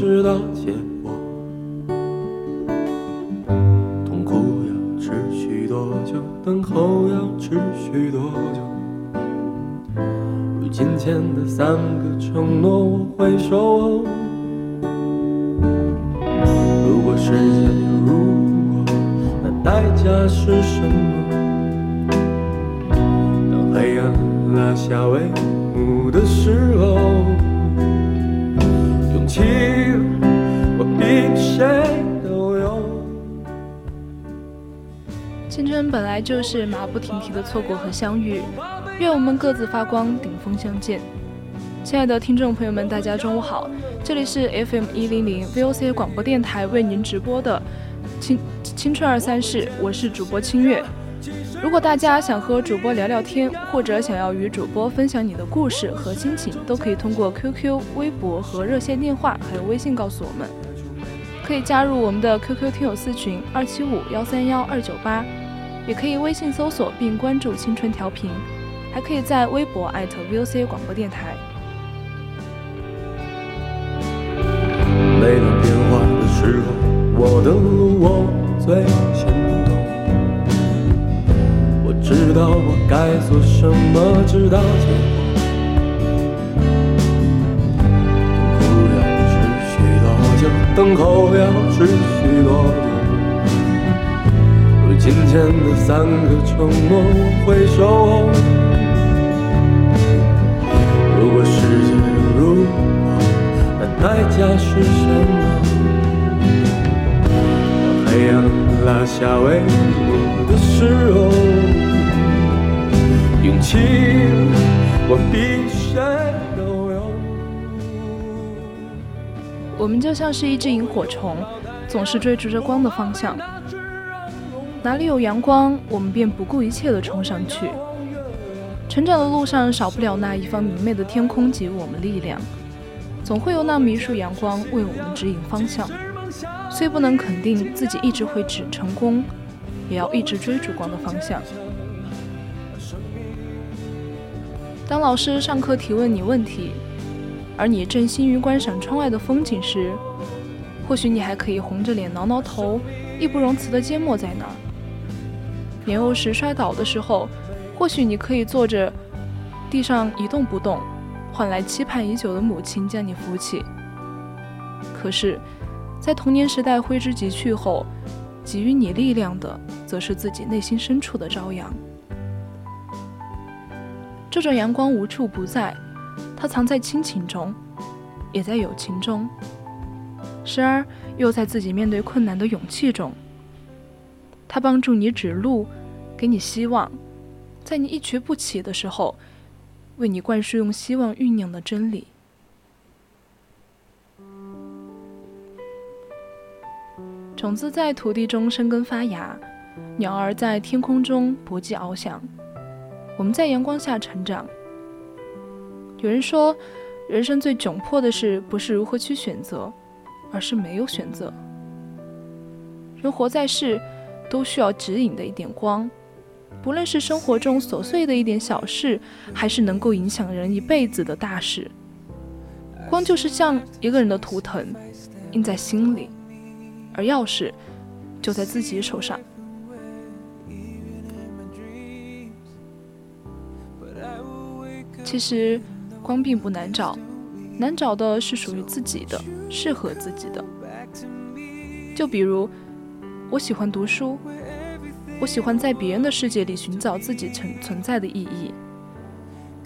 知道结果。痛苦要持续多久？等候要持续多久？如今前的三个承诺，我会守候。如果时间有如果，那代价是什么？当黑暗拉下帷幕的时候，青春本来就是马不停蹄的错过和相遇，愿我们各自发光，顶峰相见。亲爱的听众朋友们，大家中午好，这里是 FM 一零零 VOC 广播电台为您直播的青青春二三事，我是主播清月。如果大家想和主播聊聊天，或者想要与主播分享你的故事和心情，都可以通过 QQ、微博和热线电话，还有微信告诉我们。可以加入我们的 QQ 听友四群二七五幺三幺二九八，也可以微信搜索并关注青春调频，还可以在微博艾特 VOC 广播电台。每当变化的时候，我的路我最先懂。我知道我该做什么，知道结果。痛苦要持续多久？等候要持续？今前的三个承诺，我会守候。如果世界如果。那代价是什么？当黑暗拉下帷幕的时候，勇气我比谁都有。我们就像是一只萤火虫，总是追逐着光的方向。哪里有阳光，我们便不顾一切地冲上去。成长的路上少不了那一方明媚的天空给予我们力量。总会有那么一束阳光为我们指引方向，虽不能肯定自己一直会指成功，也要一直追逐光的方向。当老师上课提问你问题，而你正心于观赏窗外的风景时，或许你还可以红着脸挠挠头，义不容辞的缄默在那儿。年幼时摔倒的时候，或许你可以坐着地上一动不动。换来期盼已久的母亲将你扶起。可是，在童年时代挥之即去后，给予你力量的，则是自己内心深处的朝阳。这种阳光无处不在，它藏在亲情中，也在友情中，时而又在自己面对困难的勇气中。它帮助你指路，给你希望，在你一蹶不起的时候。为你灌输用希望酝酿的真理。种子在土地中生根发芽，鸟儿在天空中搏击翱翔，我们在阳光下成长。有人说，人生最窘迫的事不是如何去选择，而是没有选择。人活在世，都需要指引的一点光。不论是生活中琐碎的一点小事，还是能够影响人一辈子的大事，光就是像一个人的图腾，印在心里，而钥匙就在自己手上。其实光并不难找，难找的是属于自己的、适合自己的。就比如，我喜欢读书，我喜欢在别人的世界里寻找自己存存在的意义。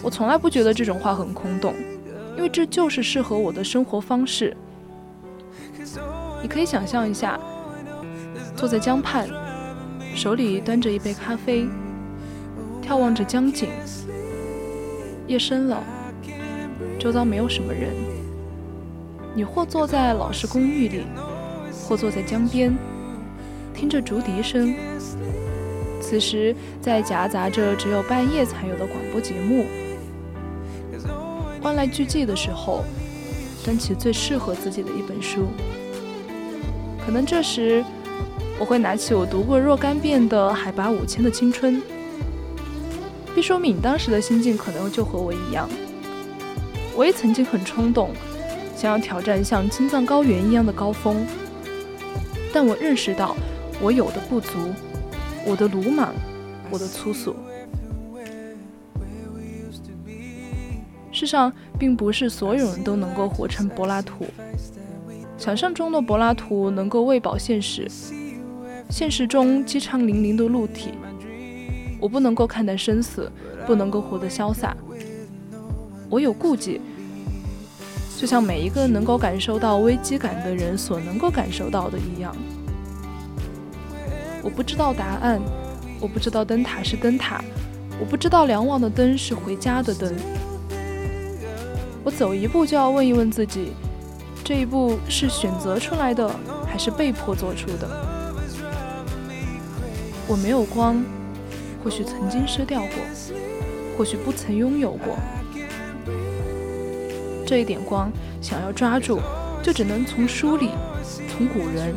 我从来不觉得这种话很空洞，因为这就是适合我的生活方式。你可以想象一下，坐在江畔，手里端着一杯咖啡，眺望着江景。夜深了，周遭没有什么人。你或坐在老式公寓里，或坐在江边，听着竹笛声。此时，在夹杂着只有半夜才有的广播节目，欢来聚寂的时候，端起最适合自己的一本书。可能这时，我会拿起我读过若干遍的《海拔五千的青春》。必说明你当时的心境可能就和我一样，我也曾经很冲动，想要挑战像青藏高原一样的高峰，但我认识到我有的不足，我的鲁莽，我的粗俗。世上并不是所有人都能够活成柏拉图，想象中的柏拉图能够喂饱现实，现实中饥肠辘辘的露体。我不能够看淡生死，不能够活得潇洒。我有顾忌，就像每一个能够感受到危机感的人所能够感受到的一样。我不知道答案，我不知道灯塔是灯塔，我不知道瞭望的灯是回家的灯。我走一步就要问一问自己：这一步是选择出来的，还是被迫做出的？我没有光。或许曾经失掉过，或许不曾拥有过。这一点光，想要抓住，就只能从书里、从古人、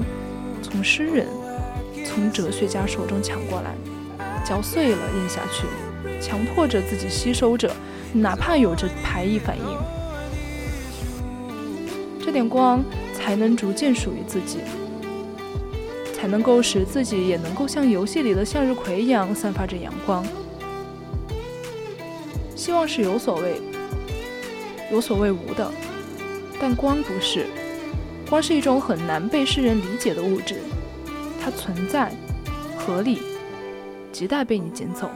从诗人、从哲学家手中抢过来，嚼碎了咽下去，强迫着自己吸收着，哪怕有着排异反应。这点光才能逐渐属于自己。才能够使自己也能够像游戏里的向日葵一样散发着阳光。希望是有所谓、有所谓无的，但光不是，光是一种很难被世人理解的物质，存在、合理，亟待被你捡走。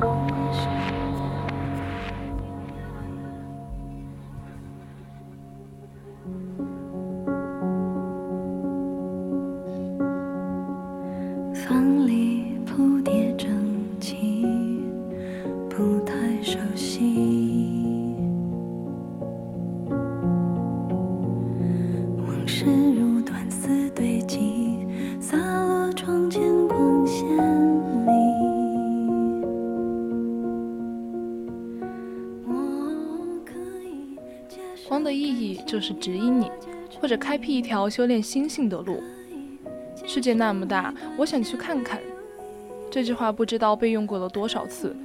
就是指引你，或者开辟一条修炼心性的路。世界那么大，我想去看看。这句话不知道被用过了多少次。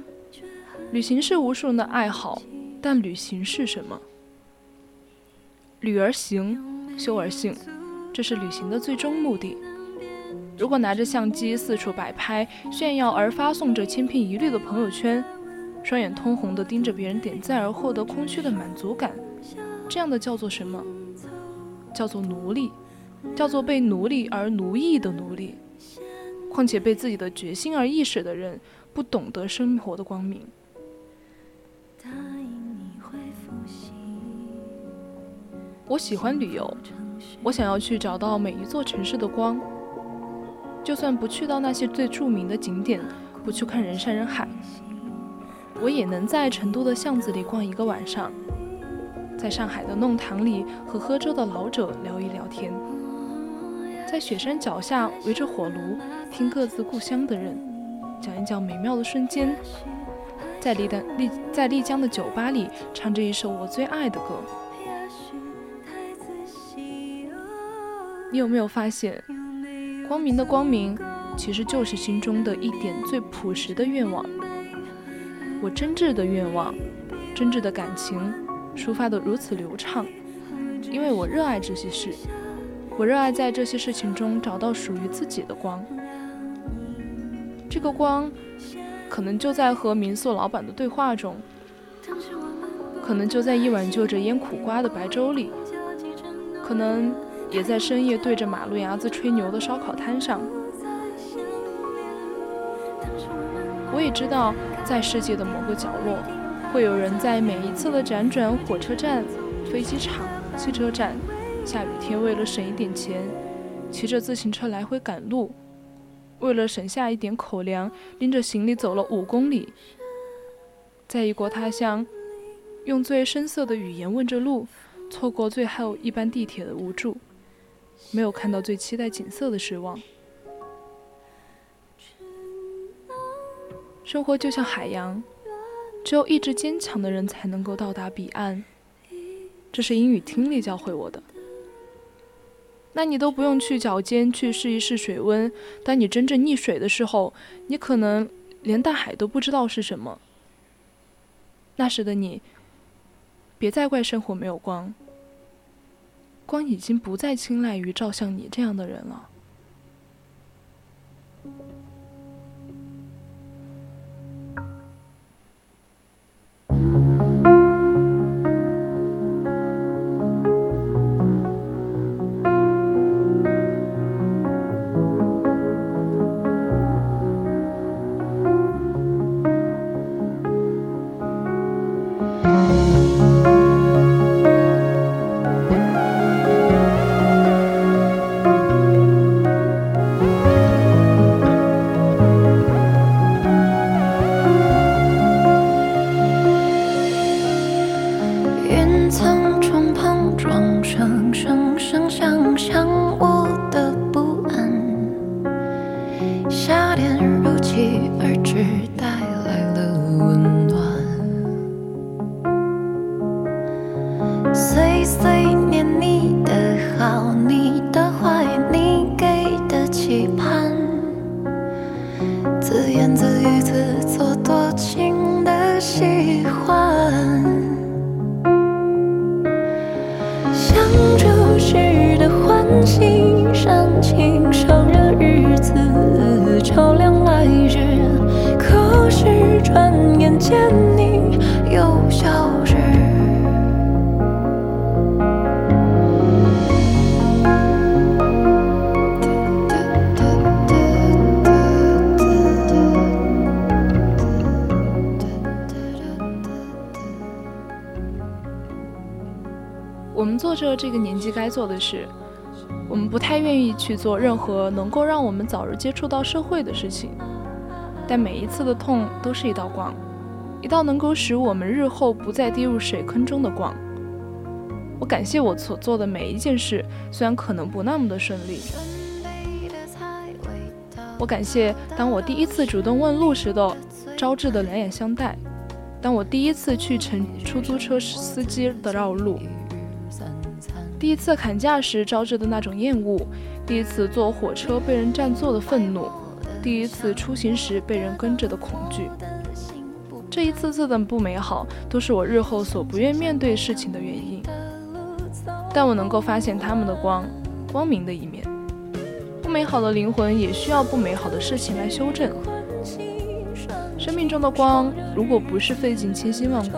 旅行是无数人的爱好，但旅行是什么？旅而行，修而性，这是旅行的最终目的。如果拿着相机四处摆拍炫耀，而发送着千篇一律的朋友圈，双眼通红的盯着别人点赞而获得空虚的满足感，这样的叫做什么？叫做奴隶，叫做被奴隶而奴役的奴隶。况且被自己的决心而意识的人，不懂得生活的光明。我喜欢旅游，我想要去找到每一座城市的光。就算不去到那些最著名的景点，不去看人山人海，我也能在成都的巷子里逛一个晚上，在上海的弄堂里和喝粥的老者聊一聊天，在雪山脚下围着火炉听各自故乡的人讲一讲美妙的瞬间，在丽的丽在丽江的酒吧里唱着一首我最爱的歌。你有没有发现？光明的光明，其实就是心中的一点最朴实的愿望。我真挚的愿望，真挚的感情，抒发得如此流畅，因为我热爱这些事，我热爱在这些事情中找到属于自己的光。这个光，可能就在和民宿老板的对话中，可能就在一碗就着腌苦瓜的白粥里，可能。也在深夜对着马路牙子吹牛的烧烤摊上。我也知道，在世界的某个角落，会有人在每一次的辗转火车站、飞机场、汽车站，下雨天为了省一点钱，骑着自行车来回赶路；为了省下一点口粮，拎着行李走了五公里，在异国他乡，用最生涩的语言问着路，错过最后一班地铁的无助。没有看到最期待景色的失望。生活就像海洋，只有意志坚强的人才能够到达彼岸。这是英语听力教会我的。那你都不用去脚尖去试一试水温。当你真正溺水的时候，你可能连大海都不知道是什么。那时的你，别再怪生活没有光。光已经不再青睐于照像你这样的人了。夏天如期而至，带来了温暖。我们做着这个年纪该做的事，我们不太愿意去做任何能够让我们早日接触到社会的事情。但每一次的痛都是一道光，一道能够使我们日后不再跌入水坑中的光。我感谢我所做的每一件事，虽然可能不那么的顺利。我感谢当我第一次主动问路时的招致的两眼相待，当我第一次去乘出租车司机的绕路。第一次砍价时招致的那种厌恶，第一次坐火车被人占座的愤怒，第一次出行时被人跟着的恐惧。这一次次的不美好，都是我日后所不愿面对事情的原因。但我能够发现他们的光，光明的一面。不美好的灵魂也需要不美好的事情来修正。生命中的光，如果不是费尽千辛万苦，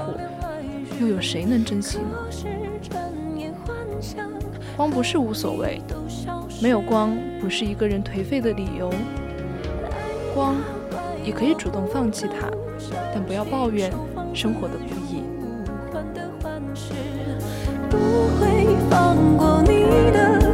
又有谁能珍惜呢？光不是无所谓，没有光不是一个人颓废的理由。光也可以主动放弃它，但不要抱怨生活的不易。不会放过你的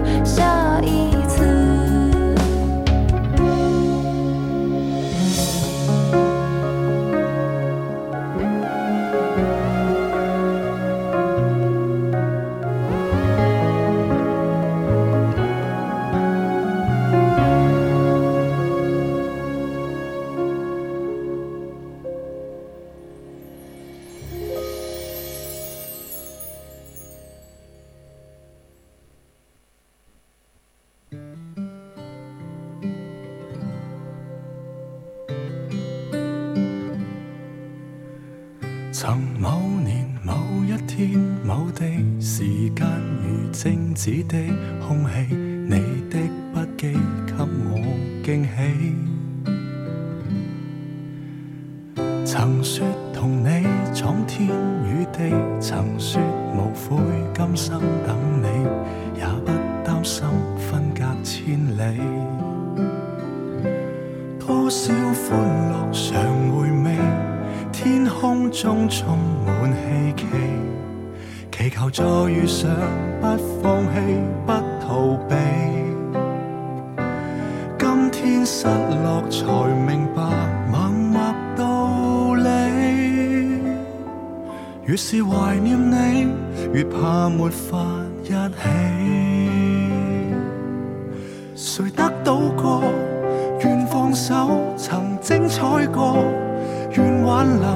曾某年某一天某地，时间如静止的空气，你的笔记祈求再遇上，不放弃，不逃避。今天失落才明白默默道理。越是怀念你，越怕没法一起。谁得到过，愿放手，曾精彩过。愿挽留，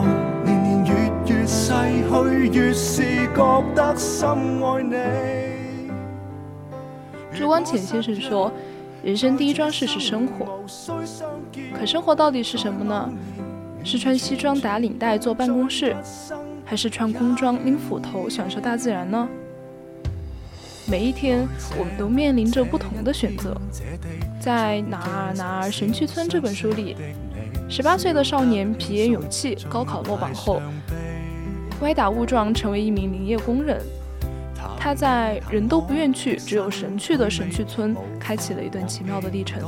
去，越是觉得深爱你。朱光潜先生说：“人生第一桩事是生活，可生活到底是什么呢？是穿西装打领带坐办公室，还是穿工装拎斧头享受大自然呢？每一天，我们都面临着不同的选择。在《哪儿哪儿神去村》这本书里。”十八岁的少年皮野勇气高考落榜后，歪打误撞成为一名林业工人。他在人都不愿去，只有神去的神去村，开启了一段奇妙的历程。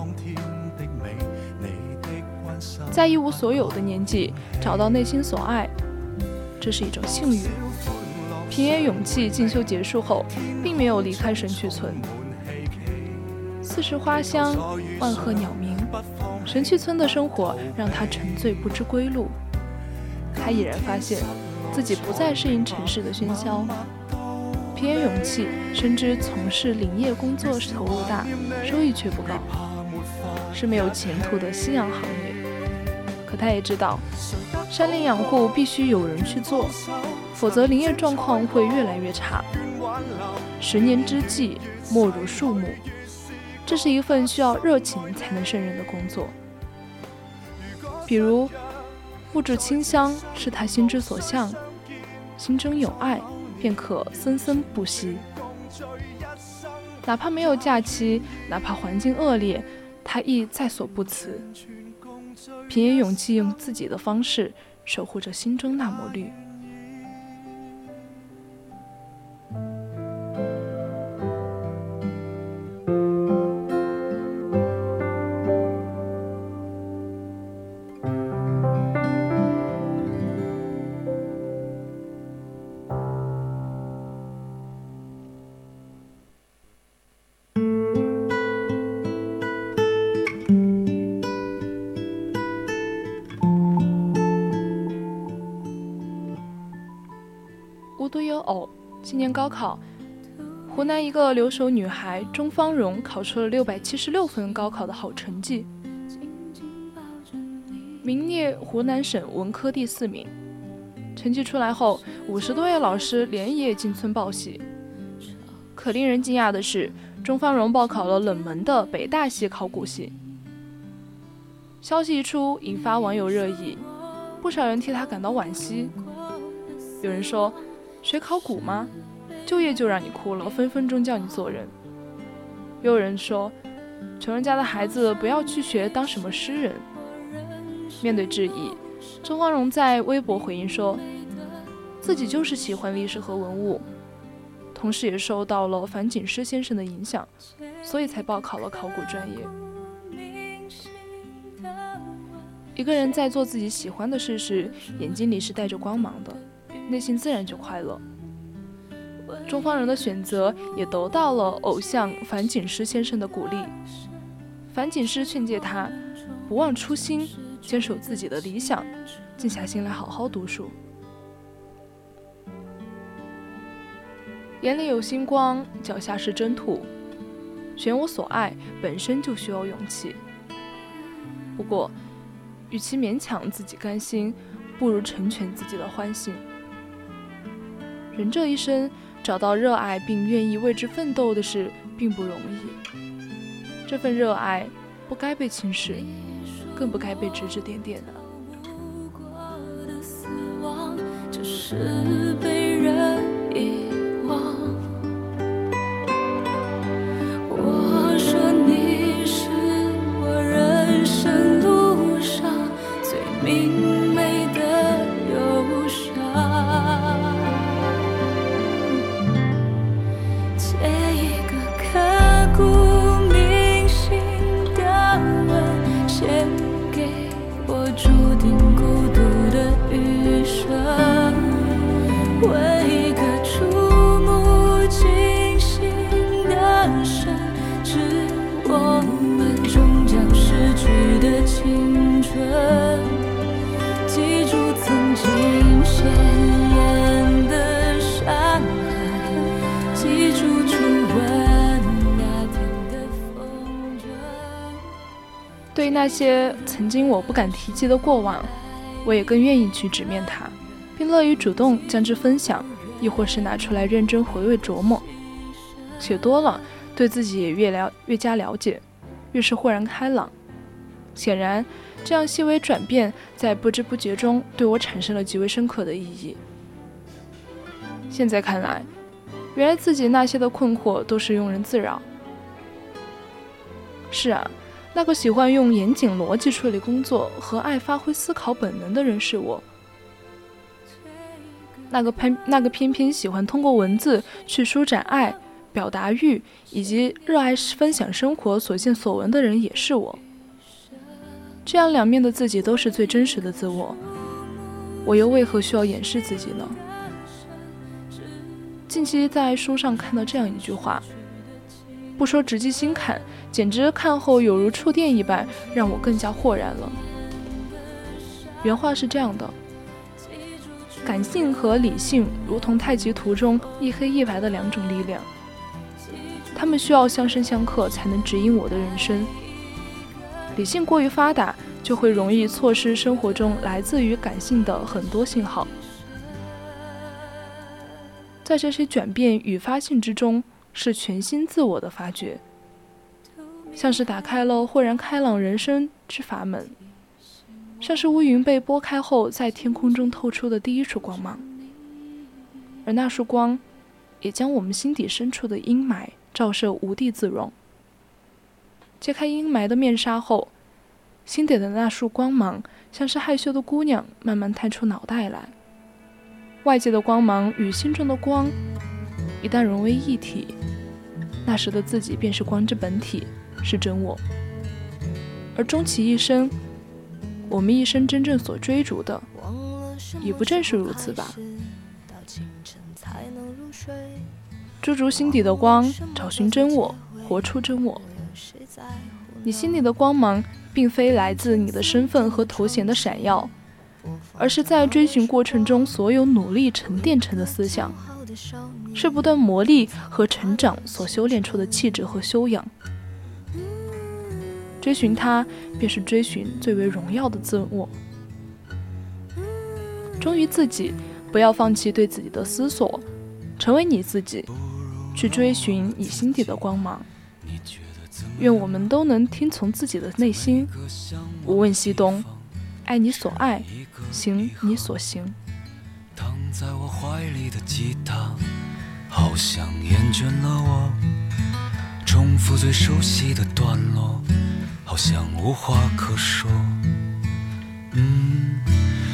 在一无所有的年纪找到内心所爱，这是一种幸运。平野勇气进修结束后，并没有离开神去村。四时花香，万壑鸟鸣。神去村的生活让他沉醉不知归路，他已然发现自己不再适应城市的喧嚣。皮野勇气深知从事林业工作投入大，收益却不高，是没有前途的夕阳行业。可他也知道，山林养护必须有人去做，否则林业状况会越来越差。十年之计，莫如树木。这是一份需要热情才能胜任的工作。比如，物质清香是他心之所向，心中有爱，便可生生不息。哪怕没有假期，哪怕环境恶劣，他亦在所不辞。凭野勇气用自己的方式守护着心中那抹绿。哦今年高考，湖南一个留守女孩钟芳蓉考出了六百七十六分高考的好成绩，名列湖南省文科第四名。成绩出来后，五十多位老师连夜进村报喜。可令人惊讶的是，钟芳蓉报考了冷门的北大系考古系。消息一出，引发网友热议，不少人替他感到惋惜。有人说：“学考古吗？就业就让你哭了，分分钟叫你做人。”又有人说：“穷人家的孩子不要去学当什么诗人。”面对质疑，周光荣在微博回应说：“自己就是喜欢历史和文物，同时也受到了樊锦诗先生的影响，所以才报考了考古专业。”一个人在做自己喜欢的事时，眼睛里是带着光芒的，内心自然就快乐。中方人的选择也得到了偶像樊锦诗先生的鼓励。樊锦诗劝诫他，不忘初心，坚守自己的理想，静下心来好好读书。眼里有星光，脚下是征途。选我所爱，本身就需要勇气。不过。与其勉强自己甘心，不如成全自己的欢心。人这一生，找到热爱并愿意为之奋斗的事，并不容易。这份热爱，不该被轻视，更不该被指指点点的是被人遗忘。对于那些曾经我不敢提及的过往，我也更愿意去直面它，并乐于主动将之分享，亦或是拿出来认真回味琢磨。写多了，对自己也越了越加了解，越是豁然开朗。显然，这样细微转变在不知不觉中对我产生了极为深刻的意义。现在看来，原来自己那些的困惑都是庸人自扰。是啊。那个喜欢用严谨逻辑处理工作和爱发挥思考本能的人是我。那个偏那个偏偏喜欢通过文字去舒展爱、表达欲以及热爱分享生活所见所闻的人也是我。这样两面的自己都是最真实的自我，我又为何需要掩饰自己呢？近期在书上看到这样一句话。不说直击心坎，简直看后有如触电一般，让我更加豁然了。原话是这样的：感性和理性如同太极图中一黑一白的两种力量，他们需要相生相克才能指引我的人生。理性过于发达，就会容易错失生活中来自于感性的很多信号。在这些转变与发现之中。是全新自我的发掘，像是打开了豁然开朗人生之阀门，像是乌云被拨开后在天空中透出的第一束光芒，而那束光，也将我们心底深处的阴霾照射无地自容。揭开阴霾的面纱后，心底的那束光芒，像是害羞的姑娘慢慢探出脑袋来，外界的光芒与心中的光。一旦融为一体，那时的自己便是光之本体，是真我。而终其一生，我们一生真正所追逐的，也不正是如此吧？追逐心底的光，找寻真我，活出真我。你心里的光芒，并非来自你的身份和头衔的闪耀，而是在追寻过程中所有努力沉淀成的思想。是不断磨砺和成长所修炼出的气质和修养。追寻它，便是追寻最为荣耀的自我。忠于自己，不要放弃对自己的思索，成为你自己，去追寻你心底的光芒。愿我们都能听从自己的内心，无问西东，爱你所爱，行你所行。在我怀里的吉他，好像厌倦了我，重复最熟悉的段落，好像无话可说。嗯，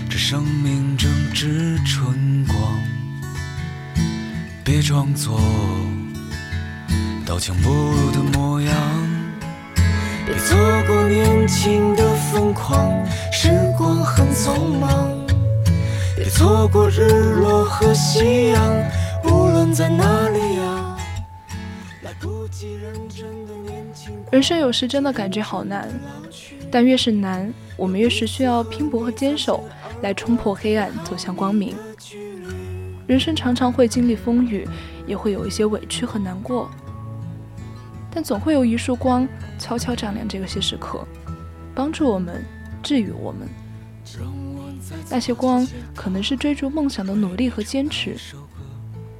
这生命正值春光，别装作刀枪不入的模样，别错过年轻的疯狂，时光很匆忙。别错过日落和夕阳，无论在哪里呀。来不及认真的年轻人生有时真的感觉好难，但越是难，我们越是需要拼搏和坚守，来冲破黑暗，走向光明。人生常常会经历风雨，也会有一些委屈和难过，但总会有一束光悄悄照亮这些时刻，帮助我们，治愈我们。那些光，可能是追逐梦想的努力和坚持，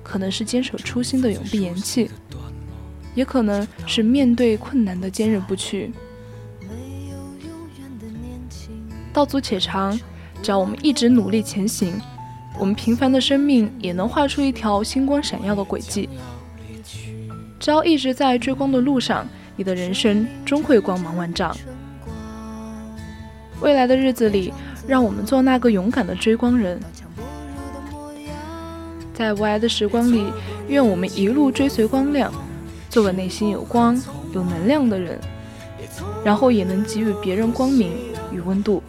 可能是坚守初心的永不言弃，也可能是面对困难的坚韧不屈。道阻且长，只要我们一直努力前行，我们平凡的生命也能画出一条星光闪耀的轨迹。只要一直在追光的路上，你的人生终会光芒万丈。未来的日子里。让我们做那个勇敢的追光人，在无涯的时光里，愿我们一路追随光亮，做个内心有光、有能量的人，然后也能给予别人光明与温度。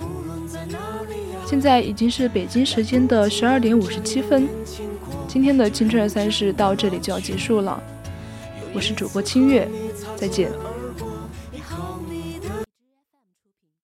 现在已经是北京时间的十二点五十七分，今天的青春二三事到这里就要结束了。我是主播清月，再见。